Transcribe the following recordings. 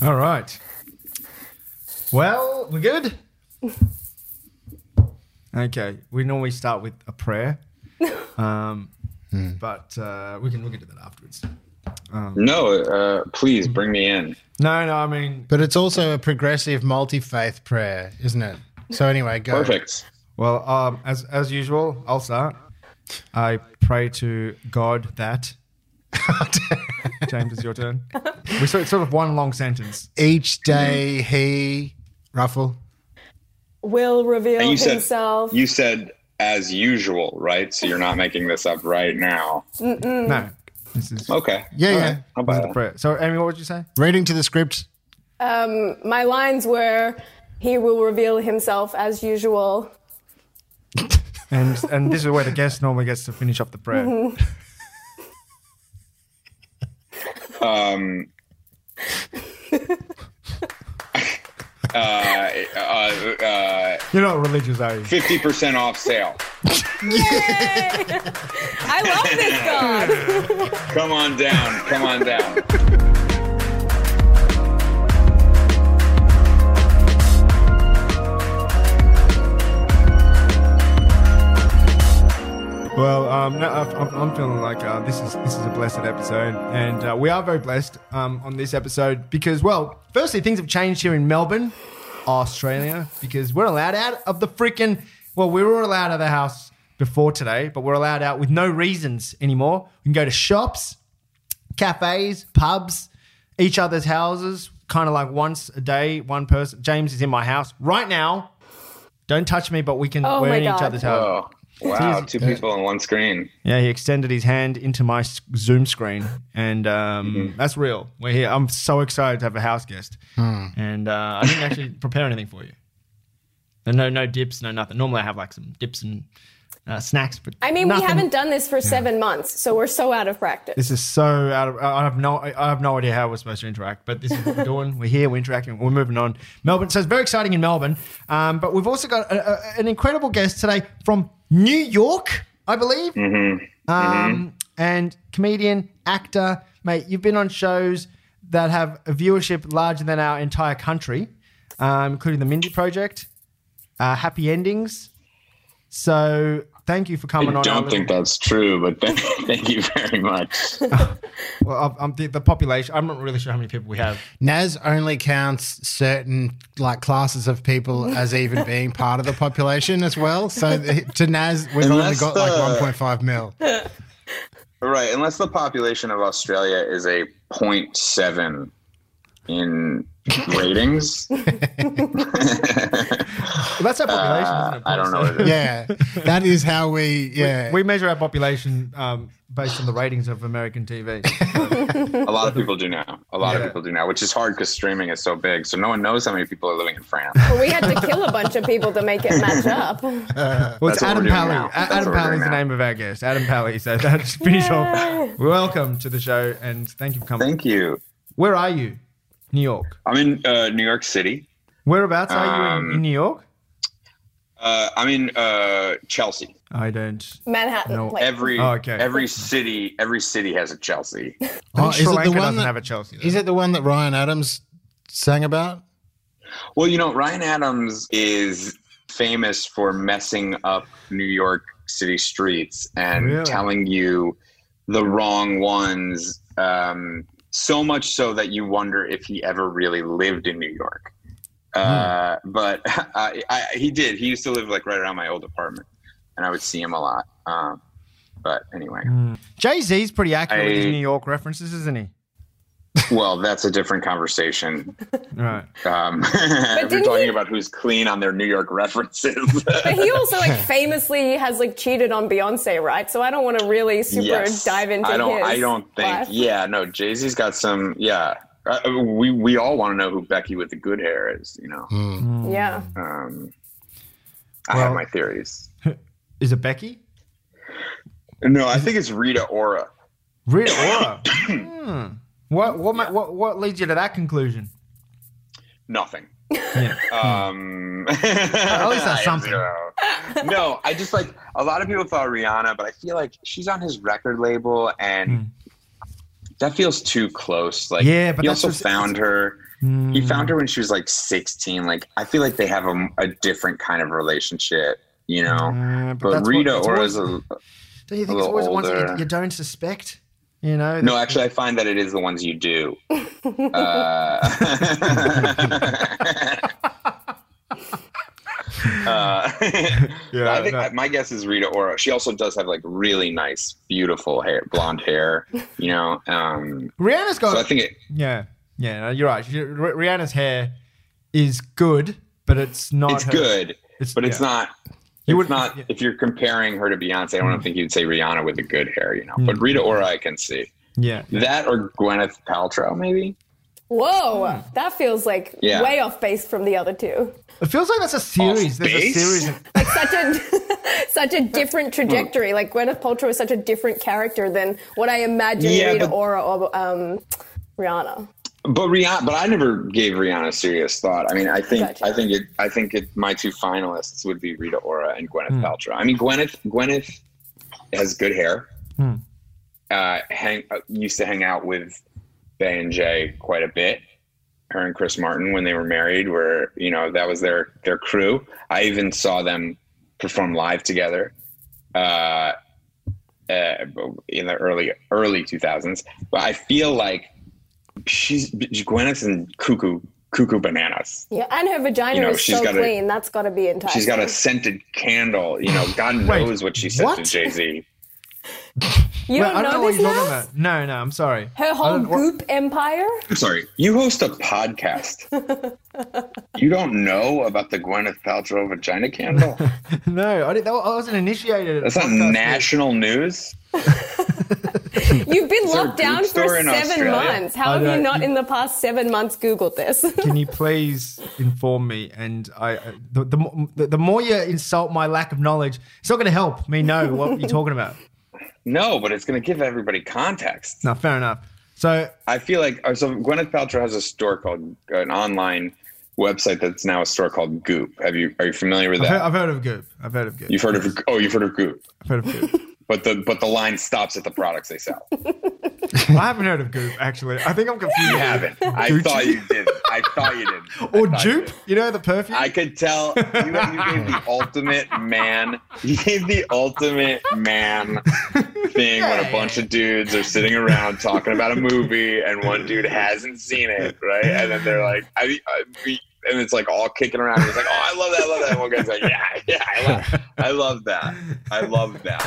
All right. Well, we're good. Okay, we normally start with a prayer, um, but uh, we can we can do that afterwards. No, uh, please bring me in. No, no, I mean, But it's also a progressive multi faith prayer, isn't it? So anyway, go. Perfect. well, um, as as usual, I'll start. I pray to God that. James, it's your turn. We sort it's sort of one long sentence. Each day he ruffle. Will reveal And you said himself. you said as usual, right? So you're not making this up right now. No, this is Okay. Yeah, All yeah. right. How this about the that? prayer. So, Amy, what would you say? Reading to the script. um, my lines were, "He will reveal himself as usual." And and this is where the guest normally gets to finish up the prayer. Um, uh, uh, uh, You're not religious, are you? 50% off sale. Yay! I love this God. Come on down. Come on down. Um, no, I- I'm, I'm feeling like uh, this is this is a blessed episode, and uh, we are very blessed um, on this episode because, well, firstly, things have changed here in Melbourne, Australia, because we're allowed out of the freaking. Well, we were allowed out of the house before today, but we're allowed out with no reasons anymore. We can go to shops, cafes, pubs, each other's houses, kind of like once a day. One person. James is in my house right now. Don't touch me, but we can. Oh we're my in each other's house. Oh, wow. Two people on one screen. Yeah, he extended his hand into my Zoom screen, and um, Mm-hmm. that's real. We're here. I'm so excited to have a house guest, and uh, I didn't actually prepare anything for you. And no, no dips, no nothing. Normally, I have like some dips and uh, snacks, but I mean, nothing. we haven't done this for seven months, so we're so out of practice. This is so out of. I have no. I have no idea how we're supposed to interact, but this is what we're doing. We're here. We're interacting. We're moving on. Melbourne. So it's very exciting in Melbourne. Um, but we've also got a, a, an incredible guest today from New York, I believe. Um, and comedian, actor, mate. You've been on shows that have a viewership larger than our entire country, um, including the Mindy Project, uh, Happy Endings. So thank you for coming I on. our don't little- think that's true, but thank, thank you very much. Well, I'm- I'm the, the population. I'm not really sure how many people we have. Naz only counts certain like classes of people as even being part of the population as well. So to Naz, we've only Unless got like 1.5 mil. Right, unless the population of Australia is a 0.7 in ratings. Well, that's our population. Uh, isn't it? I don't know what it is. Yeah, that is how we. Yeah, We measure our population um, based on the ratings of American TV. A lot of people do now. A lot Yeah. of people do now, which is hard because streaming is so big. So no one knows how many people are living in France. But we had to kill a bunch of people to make it match up. Well, it's Adam we're Pally. A- Adam Pally is the name of our guest. Adam Pally. So that's finish off. Welcome to the show and thank you for coming. Thank you. Where are you? New York. I'm in uh, New York City. Whereabouts are you in, Um, in New York? Uh, I'm in uh, Chelsea. I don't. Manhattan. No. like, Every Oh, okay. every city every city has a Chelsea. Oh, Sri is it the one doesn't that- have a Chelsea. though. is it the one that Ryan Adams sang about? Well, you know, Ryan Adams is famous for messing up New York City streets and Really? telling you the wrong ones. Um, so much so that you wonder if he ever really lived in New York. Uh, but I, I, he did. He used to live like right around my old apartment, and I would see him a lot. Um, but anyway, Jay Z's pretty accurate with his New York references, isn't he? well, that's a different conversation. Right. Um, if you're talking he- about who's clean on their New York references. But he also like famously has like cheated on Beyonce, right? So I don't want to really super Yes. dive into I don't. his. I don't think. life. Yeah, no. Jay Z's got some. Yeah, uh, we we all want to know who Becky with the good hair is. You know. Hmm. Yeah. Um, I Well- have my theories. Is it Becky? No, I think it's Rita Ora. Rita Ora. hmm. What what, ma- what what leads you to that conclusion? Nothing. Yeah. Um, At least that's something. zero. No, I just like a lot of people thought Rihanna, but I feel like she's on his record label, and Hmm. That feels too close. Like, Yeah, but he also what's- found her. He found her when she was like 16. Like, I feel like they have a, a different kind of relationship, you know. Uh, but that's what- Rita it's Ora's always- a Don't you think a it's little always the ones that you, you don't suspect? You know? no. Actually, I find that it is the ones you do. Uh, uh, Yeah, I think no. my guess is Rita Ora. She also does have like really nice, beautiful hair, blonde hair. You know, um, Rihanna's got. so I think it. yeah, yeah, you're right. She- Rihanna's hair is good, but it's not. It's her- good, It's- but it's not. You would- not. yeah. Mm. If you're comparing her to Beyonce, I don't think you'd say Rihanna with the good hair. You know, but Rita Ora, I can see Yeah. that or Gwyneth Paltrow, maybe. Whoa, that feels like Yeah. way off base from the other two. It feels like that's a series. There's a series. Of, Like such a such a different trajectory. Like Gwyneth Paltrow is such a different character than what I imagined Yeah, Rita but- Ora or um, Rihanna. But Rihanna, but I never gave Rihanna serious thought. I mean, I think, Gotcha. I think it, I think it. My two finalists would be Rita Ora and Gwyneth Hmm. Paltrow. I mean, Gwyneth, Gwyneth has good hair. Hmm. Uh, hang uh, used to hang out with Bey and Jay quite a bit. Her and Chris Martin when they were married, were you know that was their their crew. I even saw them perform live together. Uh, uh, in the early early 2000s, but I feel like she's Gwyneth's and cuckoo cuckoo bananas. Yeah, and her vagina You know, is she's so got a- clean. That's got to be enticing. She's got a scented candle. You know, God Wait, knows what she said what? to Jay Z. You Wait, don't I know, don't know what this you're now? talking about. No, no, I'm sorry. Her whole don't- goop empire. I'm sorry, you host a podcast. you don't know about the Gwyneth Paltrow vagina candle? No, I, didn't, I wasn't initiated. That's not Podcast national news. You've been there locked down for seven Australia? months. How have you don't- not in the past seven months Googled this? Can you please inform me? And I, I- the, the, the, the more you insult my lack of knowledge, it's not going to help me know what you're talking about. No, but it's going to give everybody context. No, fair enough. So, I feel like uh, so Gwyneth Paltrow has a store called an online website that's now a store called Goop. Have you are you familiar with I've that? heard, I've heard of Goop. I've heard of Goop. You've heard of oh you've heard of Goop, I've heard of Goop. but the but the line stops at the products they sell. I haven't heard of Goop, actually. I think I'm confused. You haven't. I Gucci? thought you did. I thought you did. Or thought you Joop? You know the perfume? I could tell you, you gave the ultimate man. You gave the ultimate man thing when a bunch of dudes are sitting around talking about a movie and one dude hasn't seen it, right? And then they're like, I, I we, and it's like all kicking around. He's like, oh, I love that, I love that. And one guy's like, yeah, yeah, I love, I love that. I love that.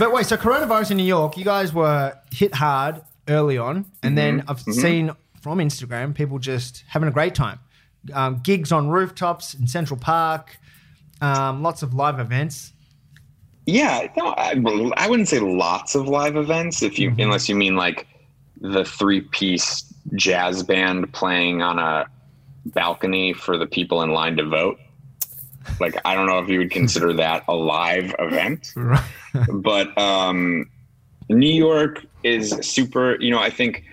But wait, so coronavirus in New York, you guys were hit hard early on, and then I've seen from Instagram people just having a great time. Um, gigs on rooftops in Central Park, um, lots of live events. Yeah, no, I, I wouldn't say lots of live events if you, unless you mean like the three piece jazz band playing on a balcony for the people in line to vote. Like, I don't know if you would consider that a live event, Right. but um, New York is super. You know, I think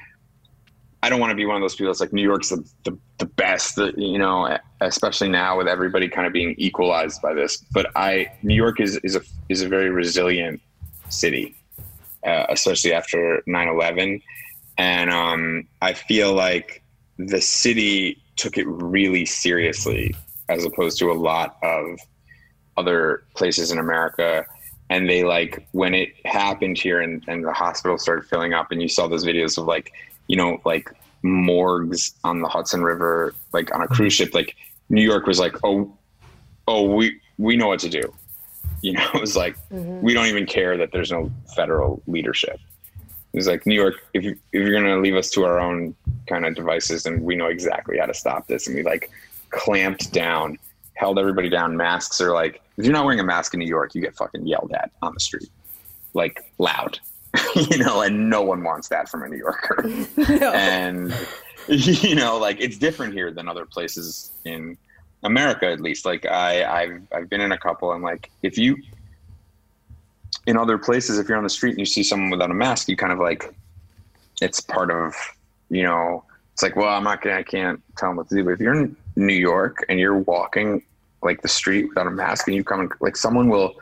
I don't want to be one of those people that's like New York's the the, the best. The, you know, especially now with everybody kind of being equalized by this. But I New York is is a is a very resilient city, uh, especially after 9-11. and um, I feel like the city took it really seriously as opposed to a lot of other places in America. And they like when it happened here and, and the hospital started filling up and you saw those videos of like, you know, like morgues on the Hudson River, like on a cruise mm-hmm. ship, like New York was like, oh, oh, we, we know what to do. You know, it was like, mm-hmm. we don't even care that there's no federal leadership. It was like New York, if, you, if you're going to leave us to our own kind of devices, then we know exactly how to stop this. And we like clamped down, held everybody down. Masks are like, if you're not wearing a mask in New York, you get fucking yelled at on the street, like loud, you know, and no one wants that from a New Yorker. And, you know, like it's different here than other places in America, at least. Like I, I've, I've been in a couple and like, if you, in other places, if you're on the street and you see someone without a mask, you kind of like, it's part of, you know, it's like, well, I'm not gonna, I can't tell them what to do. But if you're in New York and you're walking like the street without a mask and you come and like someone will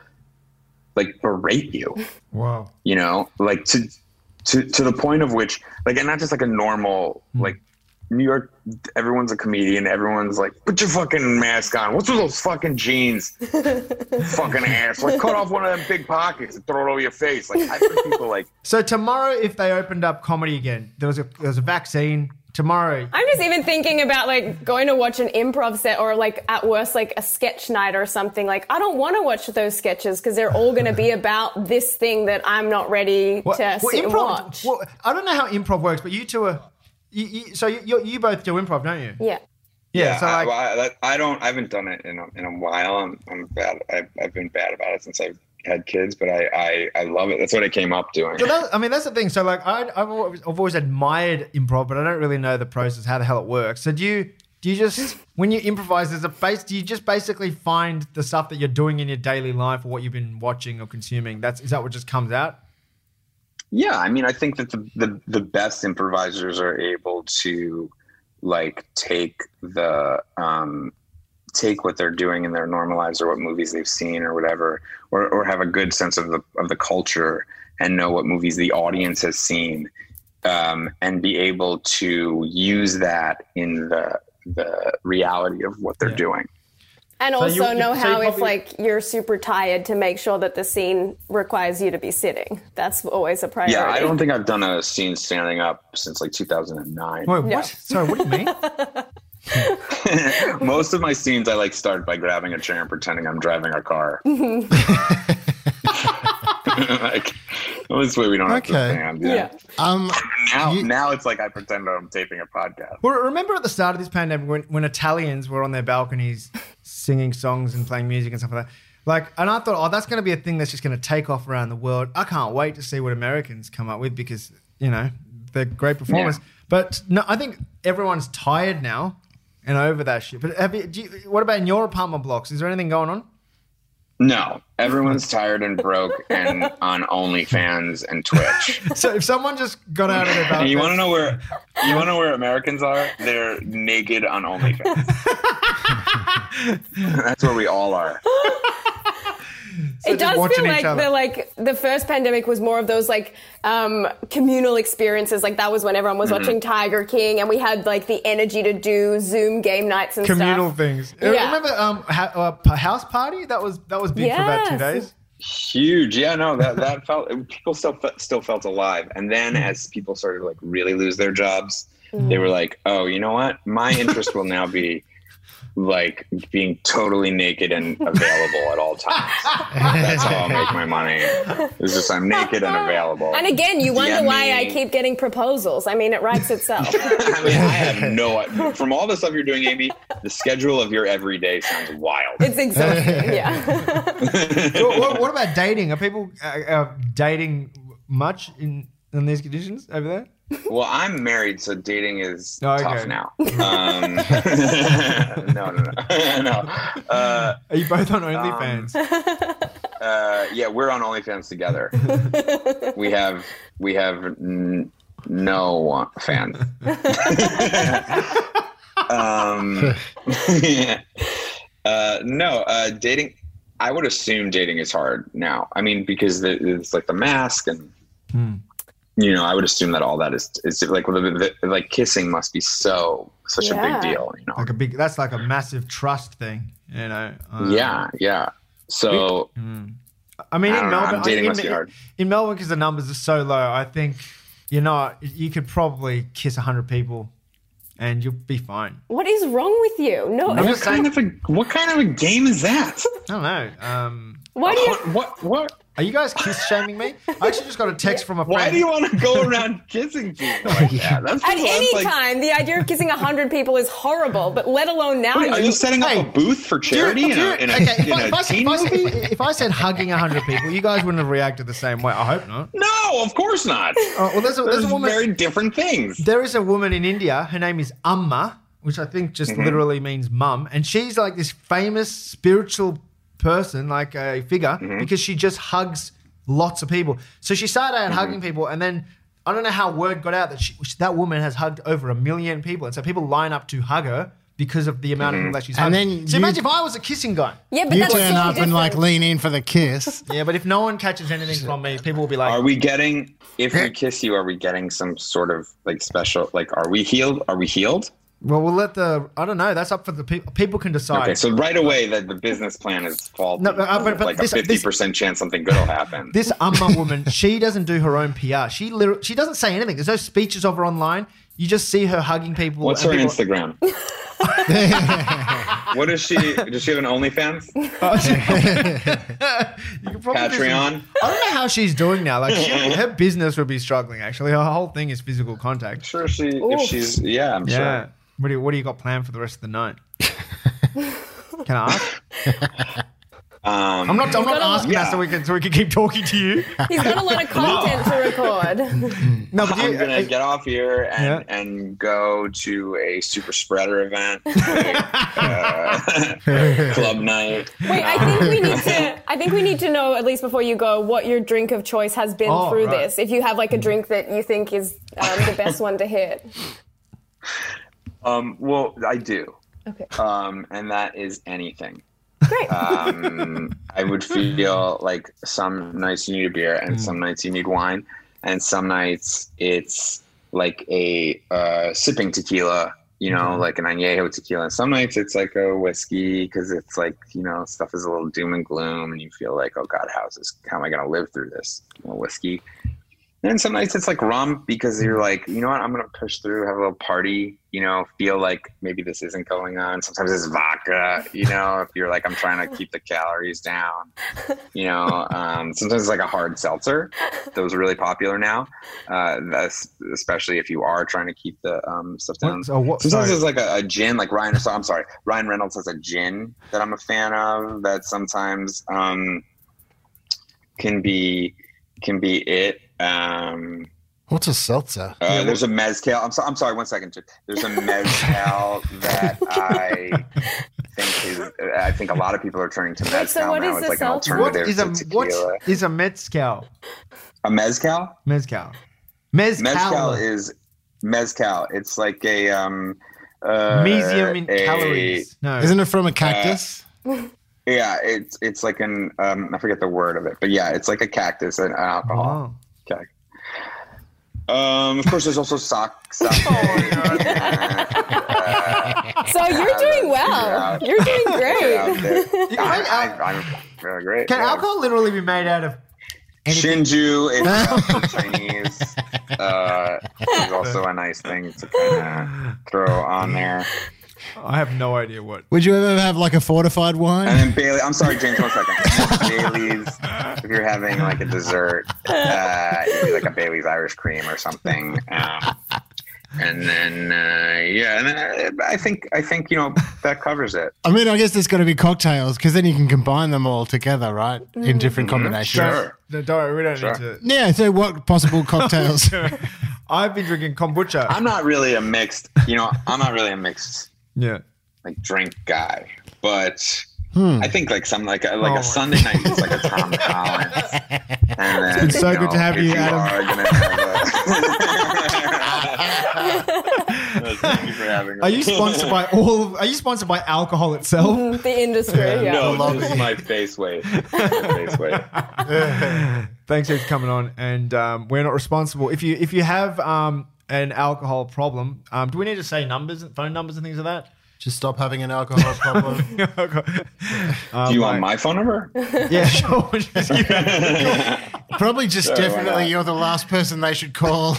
like berate you. Wow. you know like to to to the point of which like and not just like a normal hmm. like new york everyone's a comedian everyone's like put your fucking mask on. What's with those fucking jeans? Fucking ass. Like cut off one of them big pockets and throw it over your face. Like i've heard people like So tomorrow, if they opened up comedy again, there was a there was a vaccine. Tomorrow, I'm just even thinking about like going to watch an improv set or like at worst like a sketch night or something. Like I don't want to watch those sketches because they're all going to be about this thing that I'm not ready What- to well, sit and improv. watch. well, I don't know how improv works, but you two are. You, you, so you, you you both do improv, don't you? yeah. Yeah. so I, like, I, that- I don't i haven't done it in a, in a while i'm, I'm bad I've, I've been bad about it since i've had kids but I, I i love it that's what i came up doing But that, I mean, that's the thing. So, like, I, I've, always, I've always admired improv, but I don't really know the process, how the hell it works. So, do you do you just when you improvise, there's a base? Do you just basically find the stuff that you're doing in your daily life or what you've been watching or consuming? That's is that what just comes out? Yeah, I mean, I think that the, the the best improvisers are able to like take the um take what they're doing in their normal lives or what movies they've seen or whatever or or have a good sense of the of the culture and know what movies the audience has seen um and be able to use that in the the reality of what they're Yeah. doing. And So also you- you- know so how you if like you're super tired to make sure that the scene requires you to be sitting. That's always a priority. Yeah, I don't think I've done a scene standing up since like 2009. Wait, No. what? Sorry, what do you mean? Most of my scenes, I like start by grabbing a chair and pretending I'm driving a car. like, well, this way we don't have Okay. to stand. Yeah. Yeah. Um, Now, You- now it's like I pretend I'm taping a podcast. Well, remember at the start of this pandemic when, when Italians were on their balconies singing songs and playing music and stuff like that? Like, and I thought, oh, that's going to be a thing that's just going to take off around the world. I can't wait to see what Americans come up with because, you know, they're great performers. Yeah. But no, I think everyone's tired now and over that shit. But have you, do you, what about in your apartment blocks? Is there anything going on? No, everyone's tired and broke and on OnlyFans and Twitch. So if someone just got out of their balcony, you want to know where you want to know where Americans are? They're naked on OnlyFans. That's where we all are. it does feel like the like the first pandemic was more of those like um, communal experiences. Like that was when everyone was Mm-hmm. watching Tiger King, and we had like the energy to do Zoom game nights and stuff. communal stuff. things. Yeah. Remember um, ha- uh, house party? That was that was big for about two days. Huge, yeah. No, that that felt people still still felt alive. And then Hmm. as people started to like really lose their jobs, they were like, "Oh, you know what? My interest will now be like being totally naked and available at all times. That's how I'll make my money. It's just I'm naked and available." And again, you wonder why I keep getting proposals. I mean, it writes itself. I mean, I have no. From all the stuff you're doing, Amy, the schedule of your everyday sounds wild. it's exhausting. Yeah. So what, what about dating? Are people uh, uh, dating much in in these conditions over there? Well, I'm married, so dating is Oh, okay. tough now. Um, no, no, no, no. Uh, Are you both on Um, OnlyFans? uh, yeah, we're on OnlyFans together. we have we have n- no fans. um, uh, no, uh, dating. I would assume dating is hard now. I mean, because the, it's like the mask and. You know, I would assume that all that is is like the, the, like kissing must be so such a big deal. You know, like a big. That's like a massive trust thing. You know. Um, yeah, yeah. So I mean, I in don't know, Melbourne, dating in, must be hard. in Melbourne, because the numbers are so low, I think you know you could probably kiss hundred people, and you'll be fine. what is wrong with you? No. What just saying- kind of a what kind of a game is that? I don't know. Um, Why do you? What what? what? Are you guys kiss shaming me? I actually just got a text from a friend. Why do you want to go around kissing people like that? That's At any like, time, the idea of kissing hundred people is horrible. But let alone now, Wait, are you setting up Hey, a booth for charity in a, okay, if, in I, a if, I, teen if, I, movie? if, if I said hugging 100 people, you guys wouldn't have reacted the same way. I hope not. No, of course not. Oh, well, there's a, there's There's a woman. very different things. there is a woman in India. Her name is Amma, which I think just mm-hmm. literally means mum, and she's like this famous spiritual person, like a figure, mm-hmm. because she just hugs lots of people. So she started out hugging mm-hmm. people, and then I don't know how word got out that she, that woman has hugged over a million people, and so people line up to hug her because of the amount of mm-hmm. people that she's And hugging. then so you- imagine if I was a kissing guy. Yeah, but You that's turn so up and like lean in for the kiss. Yeah, but if no one catches anything from me, people will be like, Are we getting if we kiss you? Are we getting some sort of like special? Like, are we healed? Are we healed? Well, we'll let the. I don't know. That's up for the people. People can decide. Okay, so right away that the business plan is faulty. No, but- uh, but- but like this- a fifty percent chance something good will happen. This Amma woman, she doesn't do her own PR. She literally, she doesn't say anything. There's no speeches of her online. You just see her hugging people. What's her people- Instagram? what is she? Does she have an OnlyFans? You could probably do Patreon? I don't know how she's doing now. Like she, her business would be struggling. Actually, her whole thing is physical contact. Sure, she. Oof. If she's yeah, I'm Yeah. sure. What do you, what do you got planned for the rest of the night? Can I ask? Um, I'm not. I'm not gotta- asking that Yeah. so we can so we can keep talking to you. He's got a lot of content to record. No, but I'm you, gonna get off here and, Yeah. and go to a super spreader event, like, uh, club night. Wait, I think we need to. I think we need to know at least before you go what your drink of choice has been Oh, through right. this. If you have like a drink that you think is um, the best one to hit. Um, well, I do, Okay, um, and that is anything. great. um, I would feel like some nights you need a beer, and some nights you need wine, and some nights it's like a uh, sipping tequila, you know, like an añejo tequila. And some nights it's like a whiskey because it's like you know stuff is a little doom and gloom, and you feel like, oh God, how's this? How am I going to live through this? You know, whiskey. And some nights it's like rum because you're like, you know what, I'm gonna push through, have a little party, you know, feel like maybe this isn't going on. Sometimes it's vodka, you know, if you're like, I'm trying to keep the calories down, you know. Um, sometimes it's like a hard seltzer. Those are really popular now. Uh, especially if you are trying to keep the um, stuff down. What, so what, Sometimes sorry. it's like a, a gin, like Ryan. So I'm sorry, Ryan Reynolds has a gin that I'm a fan of. That sometimes um, can be can be it. Um, What's a seltzer? uh, there's a mezcal. I'm, so, I'm sorry. One second. There's a mezcal that I think is. I think a lot of people are turning to mezcal so what now. is It's like an seltzer? what alternative is a to tequila. what is a mezcal? A mezcal. Mezcal. Mezcal. Mezcal is mezcal. It's like a um. Uh, Medium in a- calories. No. Isn't it from a cactus? Yeah, it's it's like an um, I forget the word of it, but yeah, it's like a cactus and alcohol. Oh. Okay. Um, of course, there's also sock. sock So you're doing well. You're doing great. I, I, I'm very great. Can yeah. alcohol literally be made out of anything? Shinju is also Chinese. Uh, is also a nice thing to kind of throw on there. I have no idea what. Would you ever have like a fortified wine? And then Bailey, I'm sorry, James, one second. Bailey's, if you're having like a dessert, uh, like a Bailey's Irish cream or something. Um, and then, uh, yeah, and then I, I think, I think, you know, that covers it. I mean, I guess there's got to be cocktails because then you can combine them all together, right? In different combinations. Sure. No, don't worry, we don't Sure. need to. Yeah. So, what possible cocktails? I've been drinking kombucha. I'm not really a mixed, you know, I'm not really a mixed yeah. like drink guy, but Hmm. I think like some like a, like Oh a Sunday night is like a Tom Collins. And then, been so you good to have if you, you Adam. Are have a... Thank you for having Are you sponsored by all? Of, are you sponsored by alcohol itself? The industry, yeah. No, this is my face weight. My face weight. Thanks for coming on, and um, we're not responsible. If you if you have um, an alcohol problem, um, do we need to say numbers, and phone numbers, and things like that? Just stop having an alcohol problem. um, Do you want my phone number? Yeah, sure. Just give Probably just Sure, definitely you're the last person they should call.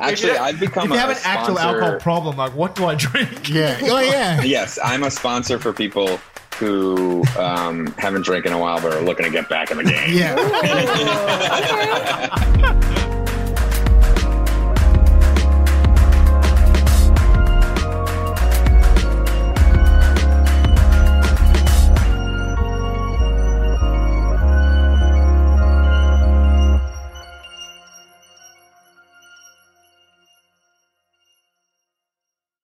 Actually, I've become if you a have an actual alcohol problem, like what do I drink? yeah. Oh, yeah. Yes, I'm a sponsor for people who um, haven't drank in a while but are looking to get back in the game. Yeah. Okay.